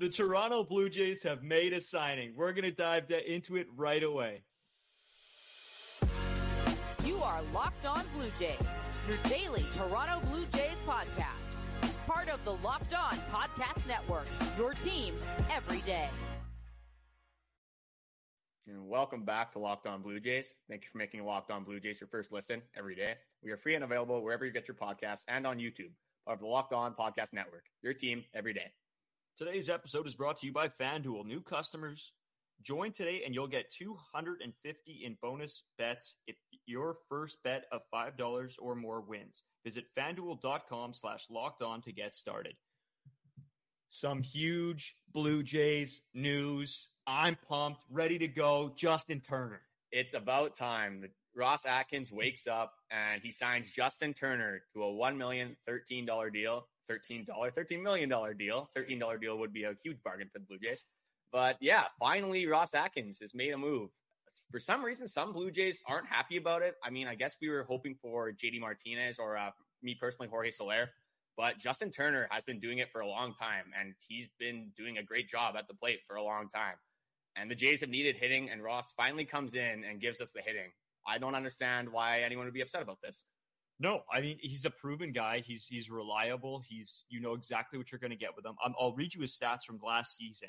The Toronto Blue Jays have made a signing. We're going to dive into it right away. You are Locked On Blue Jays, your daily Toronto Blue Jays podcast. Part of the Locked On Podcast Network, your team every day. And welcome back to Locked On Blue Jays. Thank you for making Locked On Blue Jays your first listen every day. We are free and available wherever you get your podcasts and on YouTube, part of the Locked On Podcast Network, your team every day. Today's episode is brought to you by FanDuel. New customers join today and you'll get 250 in bonus bets if your first bet of $5 or more wins. Visit fanduel.com slash locked on to get started. Some huge Blue Jays news. I'm pumped, ready to go. Justin Turner. It's about time. Ross Atkins wakes up and he signs Justin Turner to a $1 million, $13 deal. $13, $13 million deal. $13 deal would be a huge bargain for the Blue Jays. But yeah, finally, Ross Atkins has made a move. For some reason, some Blue Jays aren't happy about it. I mean, I guess we were hoping for JD Martinez or uh, me personally, Jorge Soler. But Justin Turner has been doing it for a long time, and he's been doing a great job at the plate for a long time. And the Jays have needed hitting, and Ross finally comes in and gives us the hitting. I don't understand why anyone would be upset about this. No, I mean he's a proven guy. He's he's reliable. He's you know exactly what you're going to get with him. Um, I'll read you his stats from last season,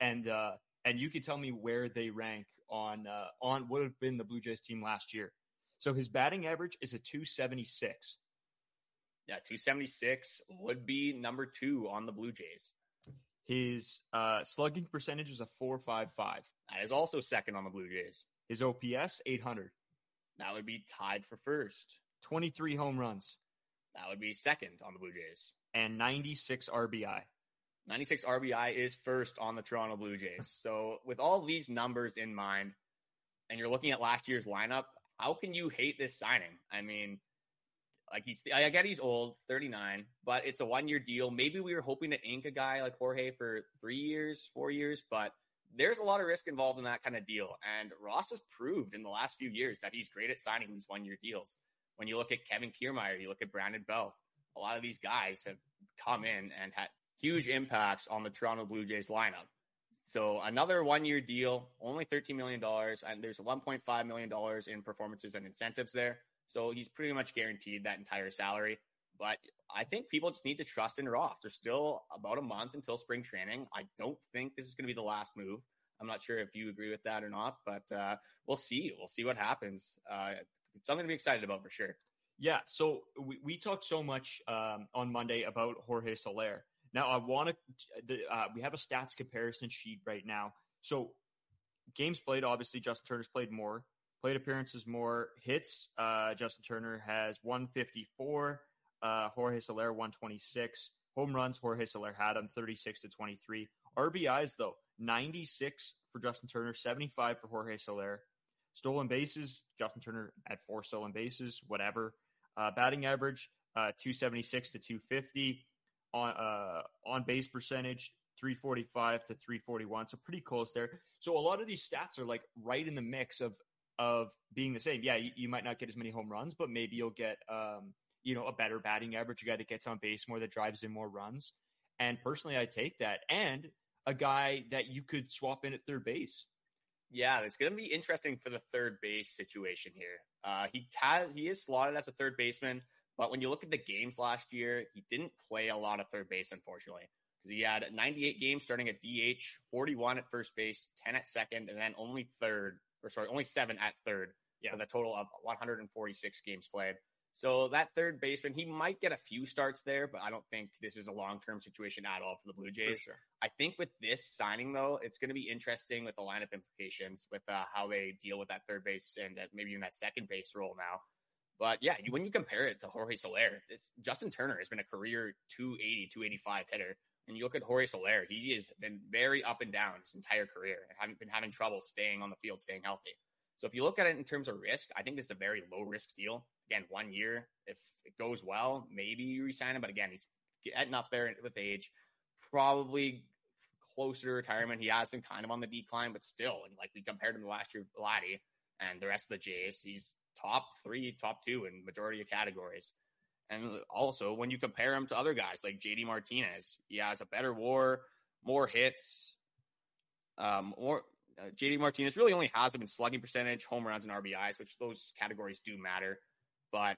and uh, and you can tell me where they rank on uh, on what have been the Blue Jays team last year. So his batting average is a 276. Yeah, 276 would be number two on the Blue Jays. His uh, slugging percentage is a 455. That is also second on the Blue Jays. His OPS, 800. That would be tied for first. 23 home runs. That would be second on the Blue Jays. And 96 RBI. 96 RBI is first on the Toronto Blue Jays. so, with all these numbers in mind, and you're looking at last year's lineup, how can you hate this signing? I mean, like he's, I get he's old, 39, but it's a one year deal. Maybe we were hoping to ink a guy like Jorge for three years, four years, but there's a lot of risk involved in that kind of deal. And Ross has proved in the last few years that he's great at signing these one year deals. When you look at Kevin Kiermaier, you look at Brandon Belt, a lot of these guys have come in and had huge impacts on the Toronto Blue Jays lineup. So another one year deal, only $13 million, and there's $1.5 million in performances and incentives there. So he's pretty much guaranteed that entire salary. But I think people just need to trust in Ross. There's still about a month until spring training. I don't think this is going to be the last move. I'm not sure if you agree with that or not, but uh, we'll see. We'll see what happens. Uh, something to be excited about for sure. Yeah. So we, we talked so much um, on Monday about Jorge Soler. Now I want to. Uh, we have a stats comparison sheet right now. So games played, obviously Justin Turner's played more. Plate appearances more. Hits, uh, Justin Turner has 154. Uh, Jorge Soler 126. Home runs, Jorge Soler had him 36 to 23. RBIs though 96 for Justin Turner, 75 for Jorge Soler. Stolen bases, Justin Turner had four stolen bases, whatever. Uh, batting average, uh, 276 to 250. On uh, on base percentage, 345 to 341. So pretty close there. So a lot of these stats are like right in the mix of of being the same. Yeah, you, you might not get as many home runs, but maybe you'll get um, you know a better batting average, a guy that gets on base more, that drives in more runs. And personally, I take that. And a guy that you could swap in at third base. Yeah, it's going to be interesting for the third base situation here. Uh, he has he is slotted as a third baseman, but when you look at the games last year, he didn't play a lot of third base, unfortunately, because he had 98 games starting at DH, 41 at first base, 10 at second, and then only third, or sorry, only seven at third. Yeah, with a total of 146 games played. So that third baseman, he might get a few starts there, but I don't think this is a long term situation at all for the Blue Jays. Sure. I think with this signing, though, it's going to be interesting with the lineup implications with uh, how they deal with that third base and uh, maybe even that second base role now. But yeah, when you compare it to Jorge Soler, Justin Turner has been a career 280, 285 hitter. And you look at Jorge Soler, he has been very up and down his entire career and haven't been having trouble staying on the field, staying healthy. So if you look at it in terms of risk, I think this is a very low risk deal. Again, one year. If it goes well, maybe you resign him. But again, he's getting up there with age, probably closer to retirement. He has been kind of on the decline, but still, and like we compared him to last year, Vladdy and the rest of the Jays, he's top three, top two in majority of categories. And also, when you compare him to other guys like JD Martinez, he has a better WAR, more hits, um, or uh, JD Martinez really only has him in slugging percentage, home runs, and RBIs, which those categories do matter. But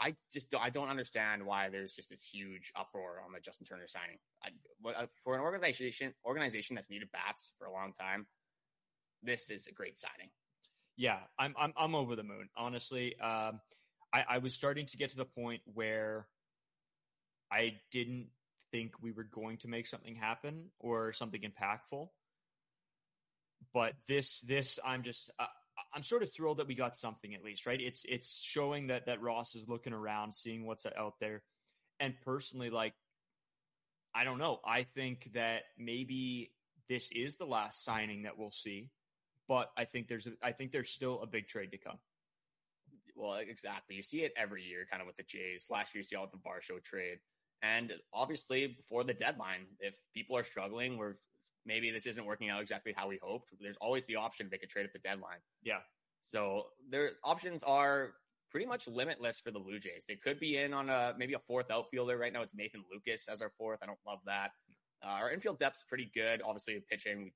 I just don't, I don't understand why there's just this huge uproar on the Justin Turner signing. I, uh, for an organization organization that's needed bats for a long time, this is a great signing. Yeah, I'm I'm I'm over the moon. Honestly, um, I, I was starting to get to the point where I didn't think we were going to make something happen or something impactful. But this this I'm just uh, I'm sort of thrilled that we got something at least, right? It's it's showing that that Ross is looking around, seeing what's out there. And personally like I don't know. I think that maybe this is the last signing that we'll see, but I think there's a, I think there's still a big trade to come. Well, exactly. You see it every year, kind of with the Jays. Last year, you saw with the Varsho trade, and obviously before the deadline, if people are struggling, where maybe this isn't working out exactly how we hoped, there's always the option to make a trade at the deadline. Yeah. So their options are pretty much limitless for the Blue Jays. They could be in on a maybe a fourth outfielder. Right now, it's Nathan Lukes as our fourth. I don't love that. Uh, our infield depth's pretty good. Obviously, pitching.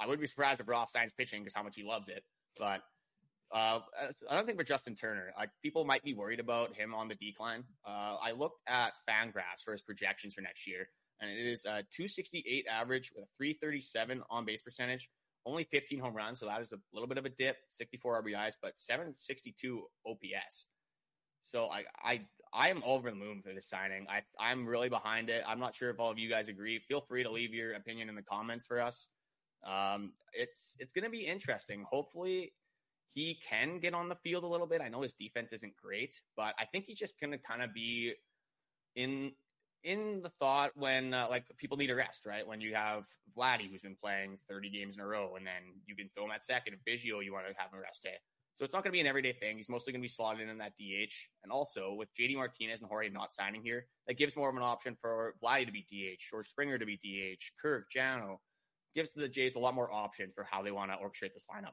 I wouldn't be surprised if Ross signs pitching because how much he loves it. But uh, I don't think for Justin Turner, like people might be worried about him on the decline. Uh, I looked at Fangraphs for his projections for next year, and it is a 268 average with a 337 on base percentage, only 15 home runs, so that is a little bit of a dip. 64 RBIs, but 762 OPS. So I I I am over the moon for this signing. I I'm really behind it. I'm not sure if all of you guys agree. Feel free to leave your opinion in the comments for us. Um, it's it's going to be interesting. Hopefully, he can get on the field a little bit. I know his defense isn't great, but I think he's just going to kind of be in in the thought when uh, like people need a rest, right? When you have Vladdy who's been playing 30 games in a row, and then you can throw him at second. If Biggio, you want to have a rest day. So it's not going to be an everyday thing. He's mostly going to be slotted in that DH. And also with JD Martinez and Jorge not signing here, that gives more of an option for Vladdy to be DH or Springer to be DH, Kirk, Jano. Gives the Jays a lot more options for how they want to orchestrate this lineup.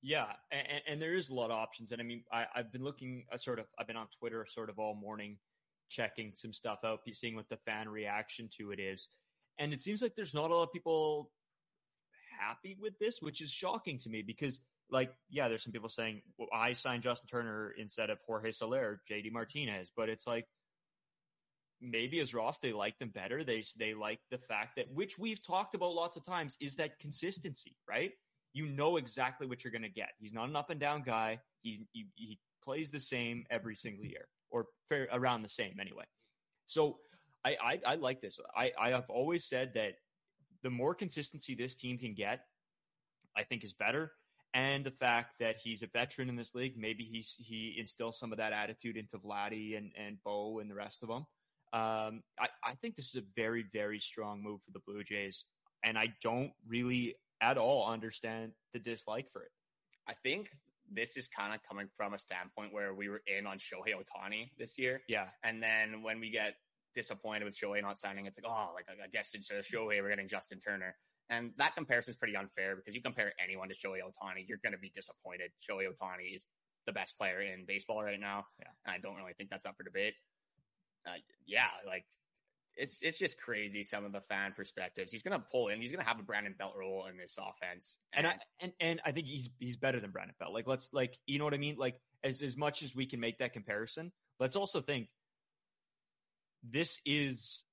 Yeah, and, and, there is a lot of options. And I mean, I, have been looking uh, sort of, I've been on Twitter sort of all morning, checking some stuff out, seeing what the fan reaction to it is. And it seems like there's not a lot of people happy with this, which is shocking to me because, like, yeah, there's some people saying, well, I signed Justin Turner instead of Jorge Soler, JD Martinez. But it's like, maybe as Ross, they like them better. They, they like the fact that, which we've talked about lots of times, is that consistency, right? you know exactly what you're going to get. He's not an up and down guy. He, he, he plays the same every single year, or fair, around the same anyway. So I, I, I like this. I, I have always said that the more consistency this team can get, I think is better. And the fact that he's a veteran in this league, maybe he's he instills some of that attitude into Vladdy and and Bo and the rest of them. Um, I, I think this is a very very strong move for the Blue Jays, and I don't really at all understand the dislike for it. I think this is kind of coming from a standpoint where we were in on Shohei Ohtani this year. Yeah. And then when we get disappointed with Shohei not signing, it's like, oh, like I guess instead of Shohei, we're getting Justin Turner. And that comparison is pretty unfair because you compare anyone to Shohei Ohtani, you're going to be disappointed. Shohei Ohtani is the best player in baseball right now. Yeah. And I don't really think that's up for debate. Uh, yeah, like it's it's just crazy some of the fan perspectives. He's going to pull in. He's going to have a Brandon Belt role in this offense, and, and I and and I think he's he's better than Brandon Belt. Like let's like you know what I mean. Like as as much as we can make that comparison, let's also think this is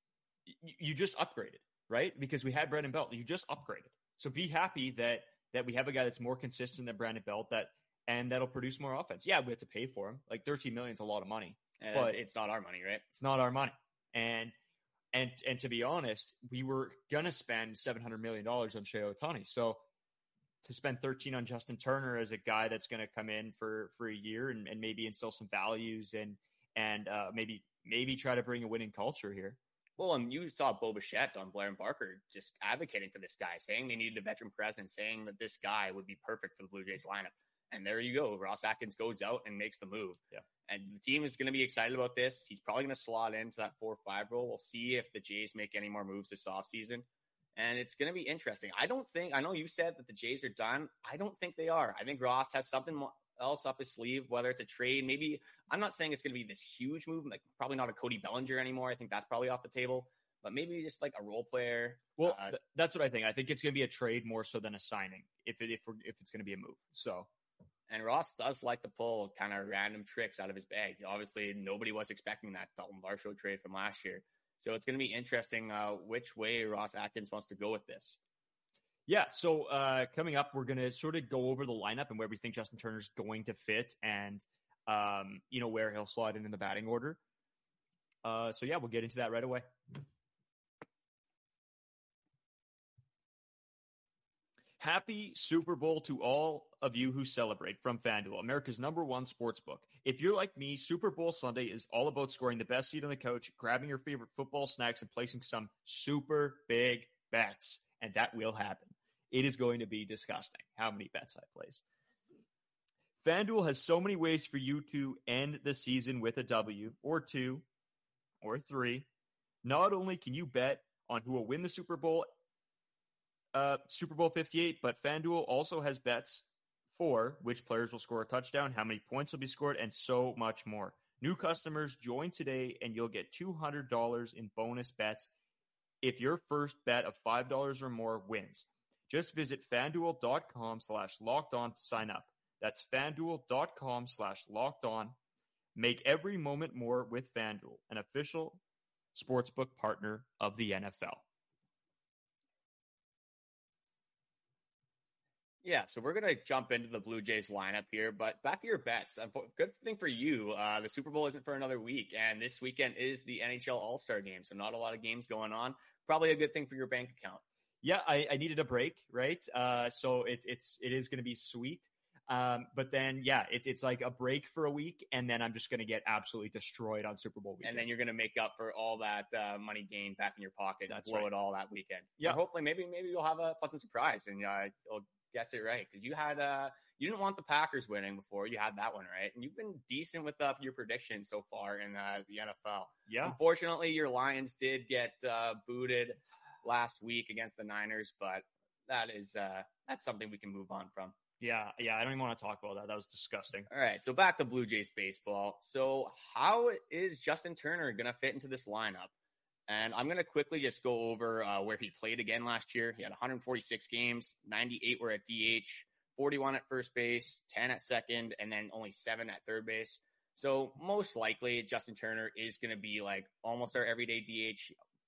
you just upgraded right because we had Brandon Belt. You just upgraded, so be happy that that we have a guy that's more consistent than Brandon Belt that and that'll produce more offense. Yeah, we have to pay for him. Like thirteen million is a lot of money, and but it's not our money, right? It's not our money, and and and to be honest, we were gonna spend seven hundred million dollars on Shohei Ohtani. So to spend 13 on Justin Turner as a guy that's to come in for for a year and, and maybe instill some values and and uh, maybe maybe try to bring a winning culture here. Well, and you saw Bo Bichette on Blair and Barker just advocating for this guy, saying they needed a veteran presence, saying that this guy would be perfect for the Blue Jays lineup. And there you go. Ross Atkins goes out and makes the move. Yeah. And the team is going to be excited about this. He's probably going to slot into that four or five role. We'll see if the Jays make any more moves this offseason. And it's going to be interesting. I don't think, I know you said that the Jays are done. I don't think they are. I think Ross has something else up his sleeve, whether it's a trade. Maybe, I'm not saying it's going to be this huge move, like probably not a Cody Bellinger anymore. I think that's probably off the table. but maybe just like a role player. Well, Uh, th- that's what I think. I think it's going to be a trade more so than a signing. If it if we're, if it's going to be a move, so And Ross does like to pull kind of random tricks out of his bag. Obviously, nobody was expecting that Daulton Varsho trade from last year. So it's going to be interesting uh, which way Ross Atkins wants to go with this. Yeah, so uh, coming up, we're going to sort of go over the lineup and where we think Justin Turner's going to fit and, um, you know, where he'll slot in in the batting order. Uh, so, yeah, we'll get into that right away. Happy Super Bowl to all of you who celebrate from FanDuel, America's number one sports book. If you're like me, Super Bowl Sunday is all about scoring the best seat on the couch, grabbing your favorite football snacks, and placing some super big bets. And that will happen. It is going to be disgusting how many bets I place. FanDuel has so many ways for you to end the season with a W or two or three. Not only can you bet on who will win the Super Bowl, uh, Super Bowl 58, but FanDuel also has bets for which players will score a touchdown, how many points will be scored, and so much more. New customers join today and you'll get $200 in bonus bets if your first bet of $5 or more wins. Just visit fanduel.com slash locked on to sign up. That's fanduel.com slash locked on. Make every moment more with FanDuel, an official sportsbook partner of the NFL. Yeah, so we're gonna jump into the Blue Jays lineup here, but back to your bets. Good thing for you, uh, the Super Bowl isn't for another week, and this weekend is the NHL All Star Game, so not a lot of games going on. Probably a good thing for your bank account. Yeah, I, I needed a break, right? Uh, so it, it's it is going to be sweet. Um, but then, yeah, it's it's like a break for a week, and then I'm just going to get absolutely destroyed on Super Bowl weekend. and then you're going to make up for all that uh, money gained back in your pocket and That's blow right. it all that weekend. Yeah. Hopefully, maybe maybe you'll have a pleasant surprise and uh, you'll guess it right because you had uh you didn't want the Packers winning before you had that one right, and you've been decent with uh, your predictions so far in uh, the NFL. yeah, Unfortunately, your Lions did get uh, booted last week against the Niners, but that is uh, that's something we can move on from. yeah, yeah. I don't even want to talk about that. That was disgusting. All right, so back to Blue Jays baseball. So, how is Justin Turner going to fit into this lineup? And I'm going to quickly just go over uh, where he played again last year. He had 146 games, 98 were at DH, 41 at first base, 10 at second, and then only seven at third base. So, most likely, Justin Turner is going to be like almost our everyday DH.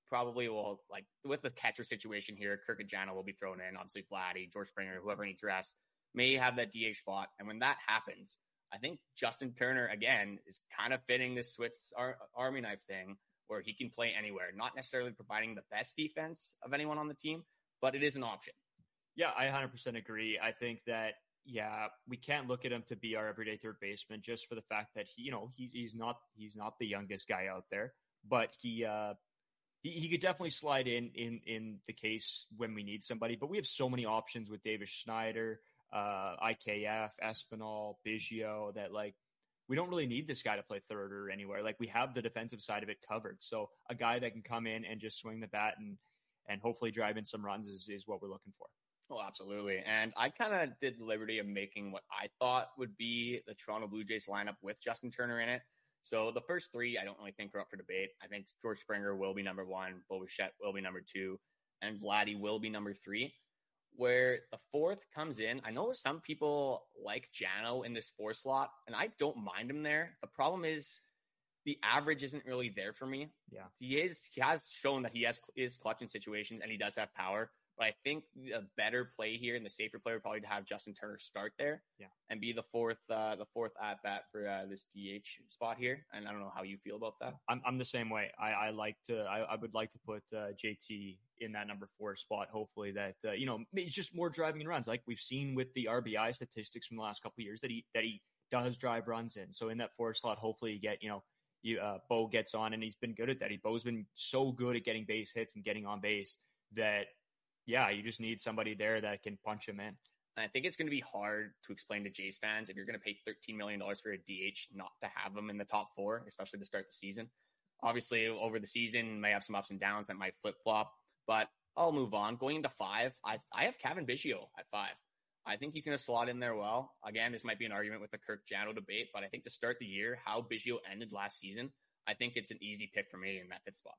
Probably will, like, with the catcher situation here, Kirk Ajano will be thrown in. Obviously, Vladdy, George Springer, whoever needs rest may have that DH spot. And when that happens, I think Justin Turner again is kind of fitting this Swiss ar- Army knife thing where he can play anywhere, not necessarily providing the best defense of anyone on the team, but it is an option. Yeah, I 100% agree. I think that yeah, we can't look at him to be our everyday third baseman just for the fact that he, you know, he's he's not he's not the youngest guy out there, but he uh he, could definitely slide in in in the case when we need somebody. But we have so many options with Davis Schneider, uh, IKF, Espinal, Biggio that like we don't really need this guy to play third or anywhere. Like we have the defensive side of it covered. So a guy that can come in and just swing the bat and and hopefully drive in some runs is, is what we're looking for. Oh, absolutely. And I kind of did the liberty of making what I thought would be the Toronto Blue Jays lineup with Justin Turner in it. So the first three, I don't really think are up for debate. I think George Springer will be number one, Bo Bichette will be number two, and Vladdy will be number three. Where the fourth comes in, I know some people like Jano in this four slot, and I don't mind him there. The problem is the average isn't really there for me. Yeah. He is he has shown that he has is clutch in situations and he does have power. But I think a better play here and the safer play would probably to have Justin Turner start there, Yeah. and be the fourth, uh, the fourth at bat for uh, this DH spot here. And I don't know how you feel about that. I'm I'm the same way. I, I like to I, I would like to put uh, JT in that number four spot. Hopefully that uh, you know it's just more driving and runs, like we've seen with the RBI statistics from the last couple of years that he that he does drive runs in. So in that four slot, hopefully you get you know you uh, Bo gets on and he's been good at that. He Bo's been so good at getting base hits and getting on base that yeah, you just need somebody there that can punch him in. I think it's going to be hard to explain to Jays fans if you're going to pay $13 million for a DH not to have him in the top four, especially to start the season. Obviously, over the season, may have some ups and downs that might flip flop, but I'll move on. Going into five, I, I have Cavan Biggio at five. I think he's going to slot in there well. Again, this might be an argument with the Kirk Jano debate, but I think to start the year, how Biggio ended last season, I think it's an easy pick for me in that fifth spot.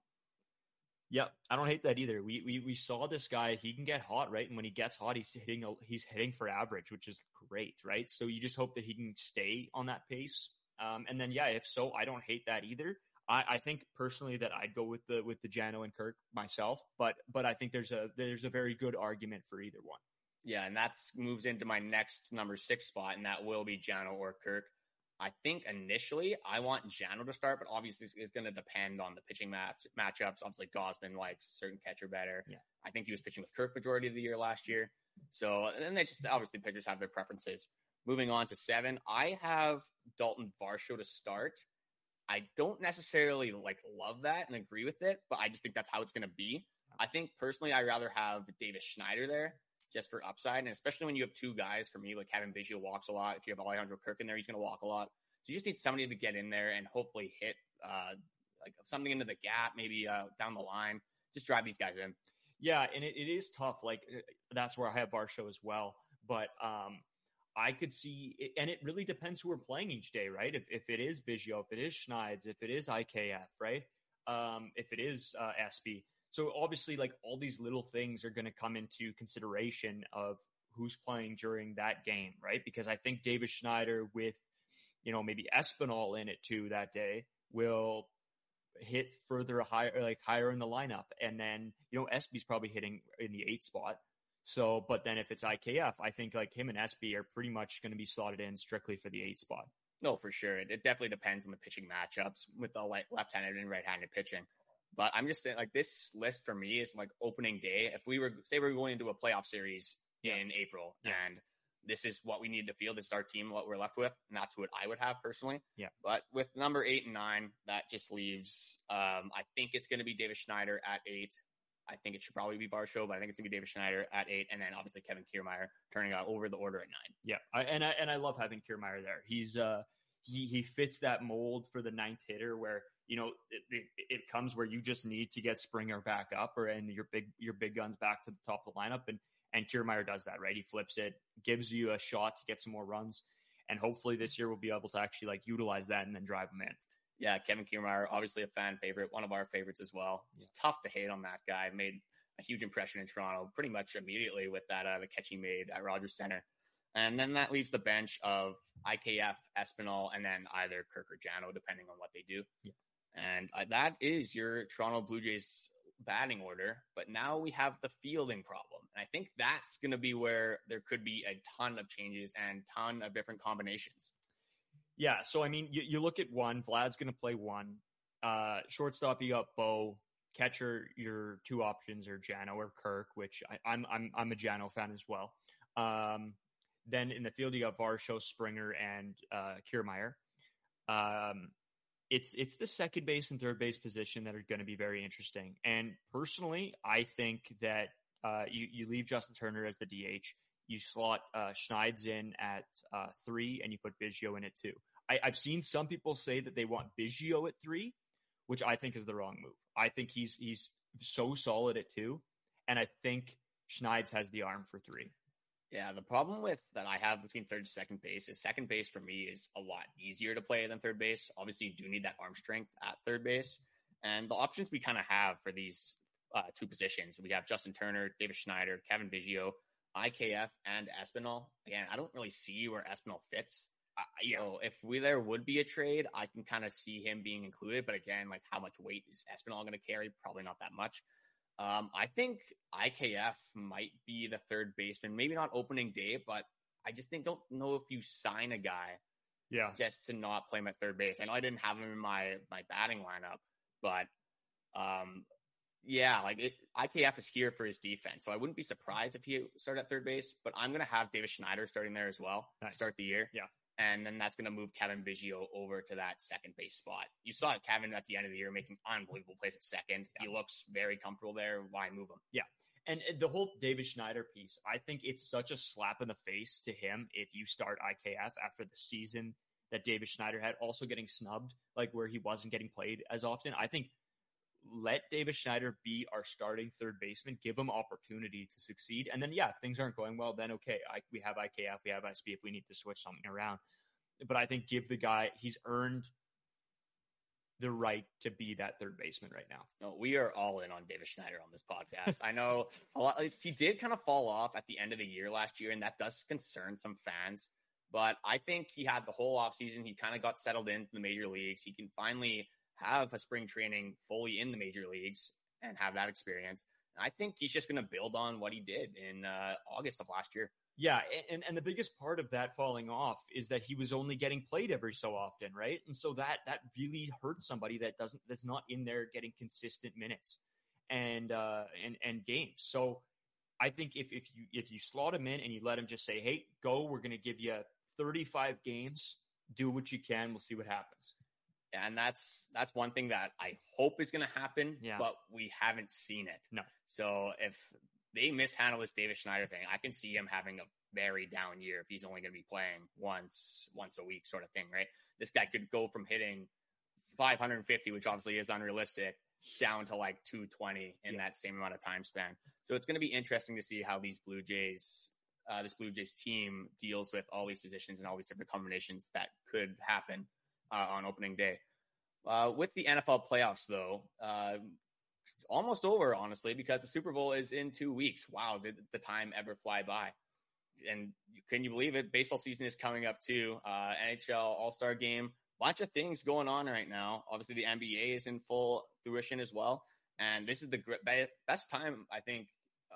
Yep, I don't hate that either. We, we we saw this guy; he can get hot, right? And when he gets hot, he's hitting a, he's hitting for average, which is great, right? So you just hope that he can stay on that pace. Um, and then yeah, if so, I don't hate that either. I, I think personally that I'd go with the with the Jano and Kirk myself, but but I think there's a there's a very good argument for either one. Yeah, and that's moves into my next number six spot, and that will be Jano or Kirk. I think initially I want Jano to start, but obviously it's, going to depend on the pitching match matchups. Obviously, Gausman likes a certain catcher better. Yeah. I think he was pitching with Kirk majority of the year last year. So, and they just obviously pitchers have their preferences. Moving on to seven, I have Daulton Varsho to start. I don't necessarily like love that and agree with it, but I just think that's how it's going to be. I think personally, I rather have Davis Schneider there just for upside, and especially when you have two guys. For me, like Cavan Biggio walks a lot. If you have Alejandro Kirk in there, he's going to walk a lot. So you just need somebody to get in there and hopefully hit uh, like something into the gap, maybe uh, down the line. Just drive these guys in. Yeah, and it, it is tough. Like uh, that's where I have Varsho as well. But um, I could see, it, and it really depends who we're playing each day, right? If, if it is Biggio, if it is Schneids, if it is IKF, right? Um, if it is uh, SB. So obviously, like all these little things are going to come into consideration of who's playing during that game, right? Because I think David Schneider with, you know, maybe Espinal in it too that day will hit further higher, like higher in the lineup. And then, you know, Espy's probably hitting in the eight spot. So, but then if it's IKF, I think like him and Espy are pretty much going to be slotted in strictly for the eight spot. No, for sure. It, it definitely depends on the pitching matchups with the like left-handed and right-handed pitching. But I'm just saying, like this list for me is like opening day. If we were say we are going into a playoff series yeah. in April, yeah. and this is what we need to feel. This is our team, what we're left with, and that's what I would have personally. Yeah. But with number eight and nine, that just leaves. Um, I think it's going to be David Schneider at eight. I think it should probably be Varsho, but I think it's gonna be David Schneider at eight, and then obviously Kevin Kiermaier turning out over the order at nine. Yeah, I, and I and I love having Kiermaier there. He's uh he he fits that mold for the ninth hitter where you know it, it, it, comes where you just need to get Springer back up or and your big your big guns back to the top of the lineup and and Kiermaier does that right. He flips it, gives you a shot to get some more runs, and hopefully this year we'll be able to actually like utilize that and then drive them in yeah, Kevin Kiermaier, obviously a fan favorite, one of our favorites as well. It's yeah. tough to hate on that guy. Made a huge impression in Toronto pretty much immediately with that uh, the catch he made at Rogers Center. And then that leaves the bench of IKF, Espinal, and then either Kirk or Jano, depending on what they do. Yeah. And that is your Toronto Blue Jays batting order. But now we have the fielding problem. And I think that's going to be where there could be a ton of changes and ton of different combinations. Yeah, so I mean, you, you look at one. Vlad's going to play one. Uh, shortstop, you got Bo. Catcher, your two options are Jano or Kirk, which I, am I'm, I'm I'm a Jano fan as well. Um, then in the field, you got Varsho, Springer, and uh, Kiermaier. Um, it's it's the second base and third base position that are going to be very interesting. And personally, I think that uh, you you leave Justin Turner as the DH you slot uh, Schneids in at uh, three, and you put Biggio in at two. I, have seen some people say that they want Biggio at three, which I think is the wrong move. I think he's he's so solid at two, and I think Schneids has the arm for three. Yeah, the problem with that I have between third and second base is second base for me is a lot easier to play than third base. Obviously, you do need that arm strength at third base, and the options we kind of have for these uh, two positions, we have Justin Turner, David Schneider, Cavan Biggio. IKF and Espinal. Again, I don't really see where Espinal fits. Uh, so if we there would be a trade, I can kind of see him being included. But again, like how much weight is Espinal going to carry? Probably not that much. Um, I think IKF might be the third baseman. Maybe not opening day, but I just think don't know if you sign a guy, yeah, just to not play him at third base. I know I didn't have him in my my batting lineup, but um, yeah, like it, IKF is here for his defense, so I wouldn't be surprised if he started at third base. But I'm gonna have David Schneider starting there as well nice. to start the year. Yeah, and then that's gonna move Cavan Biggio over to that second base spot. You saw Kevin at the end of the year making unbelievable plays at second. Yeah. He looks very comfortable there. Why move him? Yeah. And the whole David Schneider piece, I think it's such a slap in the face to him if you start IKF after the season that David Schneider had, also getting snubbed, like where he wasn't getting played as often. I think let Davis Schneider be our starting third baseman, give him opportunity to succeed. And then, yeah, if things aren't going well, then okay, I, we have IKF, we have SB if we need to switch something around. But I think give the guy, he's earned the right to be that third baseman right now. No, we are all in on Davis Schneider on this podcast. I know a lot. He did kind of fall off at the end of the year last year, and that does concern some fans. But I think he had the whole offseason. He kind of got settled into the major leagues. He can finally have a spring training fully in the major leagues and have that experience. And I think he's just going to build on what he did in uh, August of last year. Yeah, and and the biggest part of that falling off is that he was only getting played every so often, right? And so that that really hurts somebody that doesn't that's not in there getting consistent minutes and uh and and games. So I think if if you if you slot him in and you let him just say, "Hey, go, we're going to give you 35 games, do what you can, we'll see what happens." And that's that's one thing that I hope is going to happen, Yeah. but we haven't seen it. No. So if they mishandle this David Schneider thing, I can see him having a very down year if he's only going to be playing once once a week, sort of thing, right? This guy could go from hitting 550, which obviously is unrealistic, down to like 220 in Yeah. that same amount of time span. So it's going to be interesting to see how these Blue Jays, uh, this Blue Jays team deals with all these positions and all these different combinations that could happen uh, on opening day. Uh, with the NFL playoffs, though, uh, it's almost over, honestly, because the Super Bowl is in two weeks. Wow, did the time ever fly by? And can you believe it? Baseball season is coming up too. Uh, NHL All Star Game, bunch of things going on right now. Obviously, the NBA is in full fruition as well, and this is the best time I think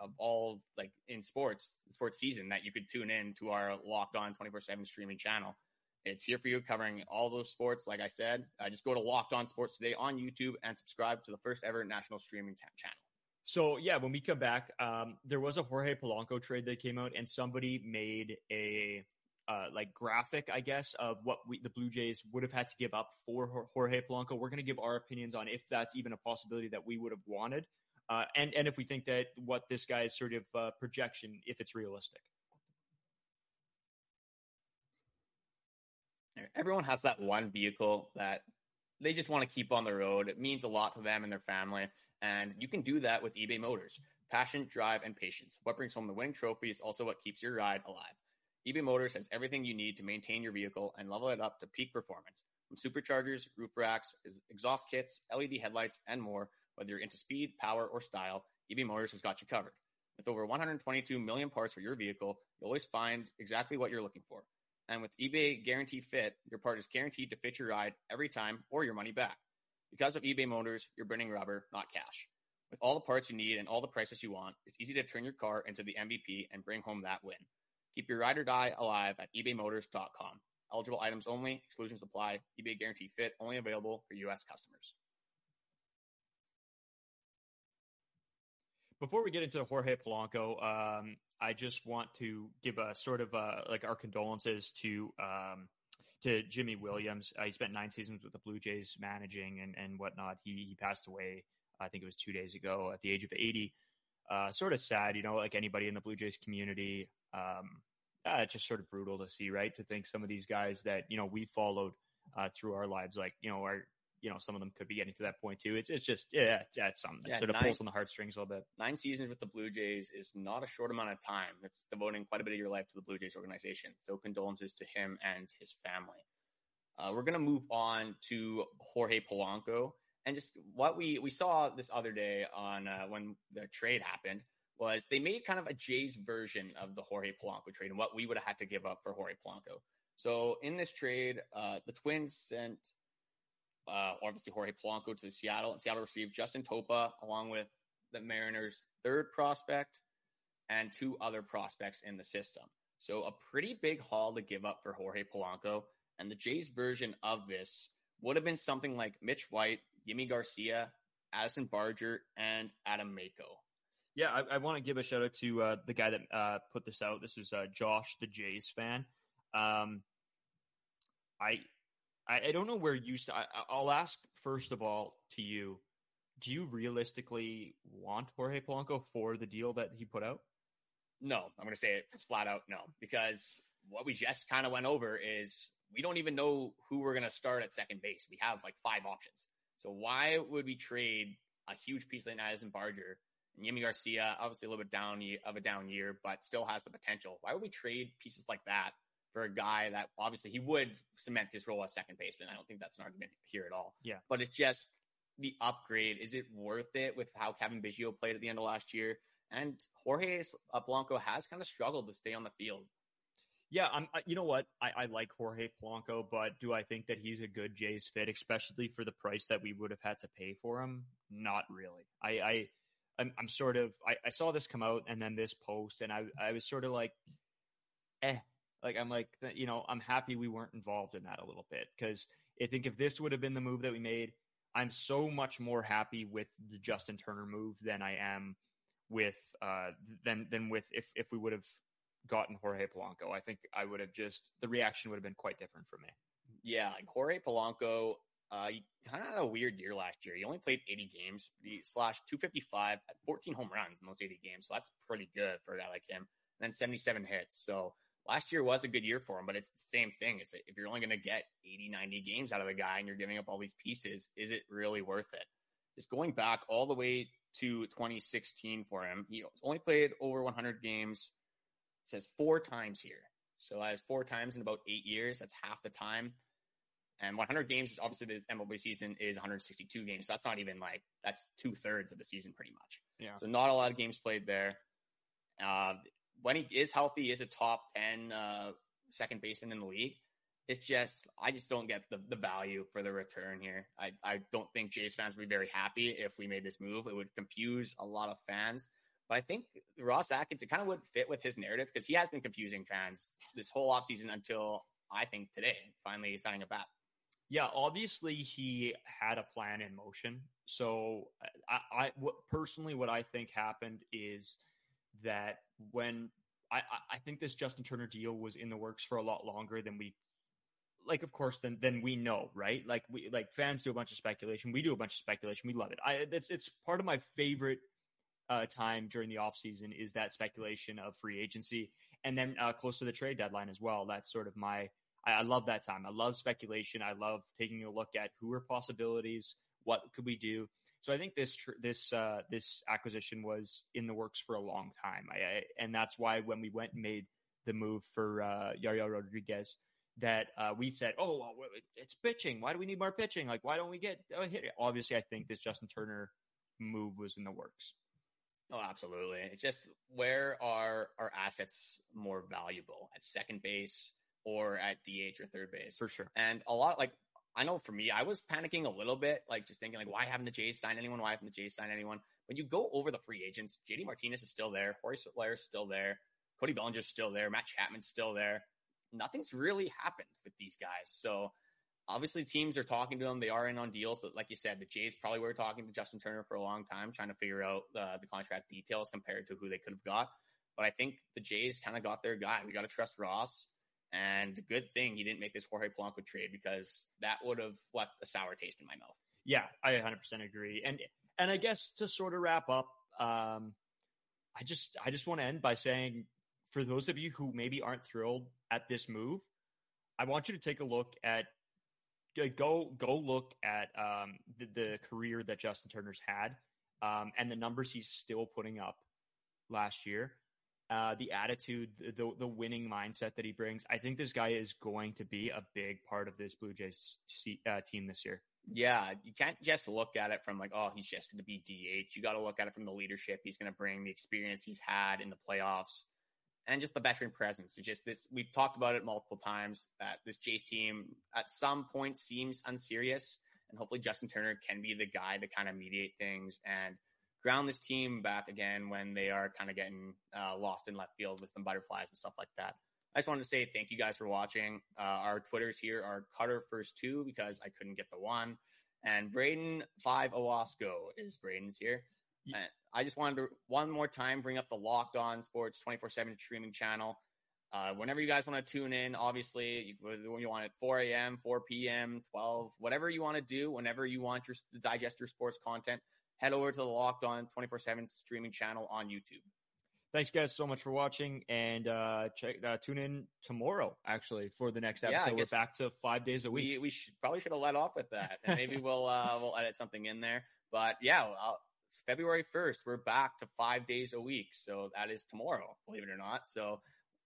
of all like in sports sports season that you could tune in to our Locked On twenty four seven streaming channel. It's here for you, covering all those sports. Like I said, uh, just go to Locked On Sports today on YouTube and subscribe to the first ever national streaming ta- channel. So yeah, when we come back, um, there was a Jorge Polanco trade that came out, and somebody made a uh, like graphic, I guess, of what we, the Blue Jays would have had to give up for Jorge Polanco. We're going to give our opinions on if that's even a possibility that we would have wanted, uh, and and if we think that what this guy's sort of uh, projection, if it's realistic. Everyone has that one vehicle that they just want to keep on the road. It means a lot to them and their family. And you can do that with eBay Motors. Passion, drive, and patience. What brings home the winning trophy is also what keeps your ride alive. eBay Motors has everything you need to maintain your vehicle and level it up to peak performance. From superchargers, roof racks, exhaust kits, LED headlights, and more, whether you're into speed, power, or style, eBay Motors has got you covered. With over 122 million parts for your vehicle, you'll always find exactly what you're looking for. And with eBay Guarantee Fit, your part is guaranteed to fit your ride every time or your money back. Because of eBay Motors, you're burning rubber, not cash. With all the parts you need and all the prices you want, it's easy to turn your car into the MVP and bring home that win. Keep your ride or die alive at ebaymotors.com. Eligible items only, exclusions apply. eBay Guarantee Fit only available for U.S. customers. Before we get into Jorge Polanco, um, I just want to give a sort of uh, like our condolences to um, to Jimmy Williams. Uh, he spent nine seasons with the Blue Jays managing and, and whatnot. He he passed away, I think it was two days ago, at the age of eighty. Uh, sort of sad, you know, like anybody in the Blue Jays community. Um, uh, it's just sort of brutal to see, right? To think some of these guys that you know we followed uh, through our lives, like you know, are you know some of them could be getting to that point too. It's it's just yeah, that's something that Yeah, sort of nine- pulls on the heartstrings a little bit. Nine seasons with the Blue Jays is not a short amount of time. It's devoting quite a bit of your life to the Blue Jays organization. So condolences to him and his family. Uh, we're going to move on to Jorge Polanco. And just what we, we saw this other day on uh, when the trade happened was they made kind of a Jays version of the Jorge Polanco trade and what we would have had to give up for Jorge Polanco. So in this trade, uh, the Twins sent uh, obviously Jorge Polanco to Seattle, and Seattle received Justin Topa along with the Mariners' third prospect and two other prospects in the system. So a pretty big haul to give up for Jorge Polanco. And the Jays version of this would have been something like Mitch White, Yimi Garcia, Addison Barger, and Adam Macko. Yeah, I, I want to give a shout out to uh, the guy that uh, put this out. This is uh, Josh, the Jays fan. Um, I, I I don't know where you. St- I, I'll ask first of all to you. Do you realistically want Jorge Polanco for the deal that he put out? No, I'm going to say it it's flat out no, because what we just kind of went over is we don't even know who we're going to start at second base. We have like five options. So why would we trade a huge piece like Addison Barger and Yimi Garcia, obviously a little bit down of a down year, but still has the potential? Why would we trade pieces like that for a guy that obviously he would cement his role as second baseman. I don't think that's an argument here at all. Yeah. But it's just the upgrade. Is it worth it with how Cavan Biggio played at the end of last year? And Jorge Polanco has kind of struggled to stay on the field. Yeah, I'm. You know what? I, I like Jorge Polanco, but do I think that he's a good Jays fit, especially for the price that we would have had to pay for him? Not really. I, I I'm, I'm sort of. I, I saw this come out and then this post, and I, I was sort of like, eh. Like I'm like, you know, I'm happy we weren't involved in that a little bit because I think if this would have been the move that we made, I'm so much more happy with the Justin Turner move than I am with uh than than with if if we would have gotten Jorge Polanco. I think I would have just the reaction would have been quite different for me. Yeah, like Jorge Polanco, uh, kind of had a weird year last year. He only played 80 games. He slashed 255 at 14 home runs in those 80 games. So that's pretty good for a guy like him. And then 77 hits. So last year was a good year for him, but it's the same thing. It's if you're only going to get 80, 90 games out of the guy and you're giving up all these pieces, is it really worth it? Just going back all the way to 2016 for him, he only played over 100 games. It says four times here. So that's four times in about eight years. That's half the time. And 100 games is obviously this MLB season is 162 games. So that's not even like that's two thirds of the season pretty much. Yeah. So not a lot of games played there. Uh, when he is healthy, is a top 10 uh, second baseman in the league. It's just I just don't get the, the value for the return here. I, I don't think Jays fans would be very happy if we made this move. It would confuse a lot of fans. But I think Ross Atkins, it kind of would fit with his narrative because he has been confusing fans this whole offseason until I think today, finally signing a bat. Yeah, obviously he had a plan in motion. So I, I what, personally, what I think happened is that when I, I think this Justin Turner deal was in the works for a lot longer than we like of course than than we know right? Like we like fans do a bunch of speculation. We do a bunch of speculation. We love it. I it's it's part of my favorite uh time during the off season is that speculation of free agency and then uh close to the trade deadline as well. That's sort of my I, I love that time. I love speculation. I love taking a look at who are possibilities what could we do so I think this tr- this uh, this acquisition was in the works for a long time, I, I, and that's why when we went and made the move for uh, Yariel Rodriguez, that uh, we said, "Oh, well, it's pitching. Why do we need more pitching? Like, why don't we get a hit?" Obviously, I think this Justin Turner move was in the works. Oh, absolutely. It's just where are our assets more valuable at second base or at DH or third base? For sure. And a lot like I know for me, I was panicking a little bit, like just thinking, like, why haven't the Jays signed anyone? Why haven't the Jays signed anyone? When you go over the free agents, JD Martinez is still there, Jorge Soler is still there, Cody Bellinger's still there, Matt Chapman's still there. Nothing's really happened with these guys. So obviously teams are talking to them. They are in on deals, but like you said, the Jays probably were talking to Justin Turner for a long time, trying to figure out the, the contract details compared to who they could have got. But I think the Jays kind of got their guy. We got to trust Ross. And good thing he didn't make this Jorge Polanco trade because that would have left a sour taste in my mouth. Yeah, I 100% agree. And and I guess to sort of wrap up, um, I just I just want to end by saying, for those of you who maybe aren't thrilled at this move, I want you to take a look at go go look at um, the, the career that Justin Turner's had um, and the numbers he's still putting up last year. Uh, the attitude, the the winning mindset that he brings. I think this guy is going to be a big part of this Blue Jays uh, team this year. Yeah, you can't just look at it from like, oh, he's just going to be DH. You got to look at it from the leadership he's going to bring, the experience he's had in the playoffs, and just the veteran presence. It's just this. We've talked about it multiple times that this Jays team at some point seems unserious, and hopefully Justin Turner can be the guy to kind of mediate things and ground this team back again when they are kind of getting uh, lost in left field with some butterflies and stuff like that. I just wanted to say thank you guys for watching. Uh, our Twitters here are Cutter First Two because I couldn't get the one, and Braden Five Owasco is Braden's here. And I just wanted to one more time bring up the Locked On Sports 24 7 streaming channel. Uh, whenever you guys want to tune in, obviously, when you want it 4 a.m., 4 p.m., 12, whatever you want to do, whenever you want your to digest your sports content, head over to the Locked On 24 7 streaming channel on YouTube. Thanks, guys, so much for watching, and uh, check uh, tune in tomorrow actually for the next episode. Yeah, We're back to five days a week. We, we should, probably should have let off with that, and maybe we'll uh, we'll edit something in there. But yeah, I'll, February 1st, we're back to five days a week. So that is tomorrow, believe it or not. So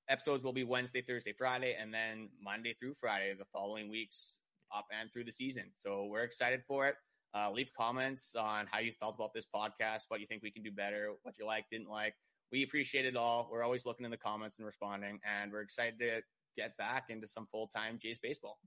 episodes will be Wednesday, Thursday, Friday, and then Monday through Friday the following weeks up and through the season. So we're excited for it. Uh, leave comments on how you felt about this podcast, what you think we can do better, what you like, didn't like. We appreciate it all. We're always looking in the comments and responding, and we're excited to get back into some full time Jays baseball.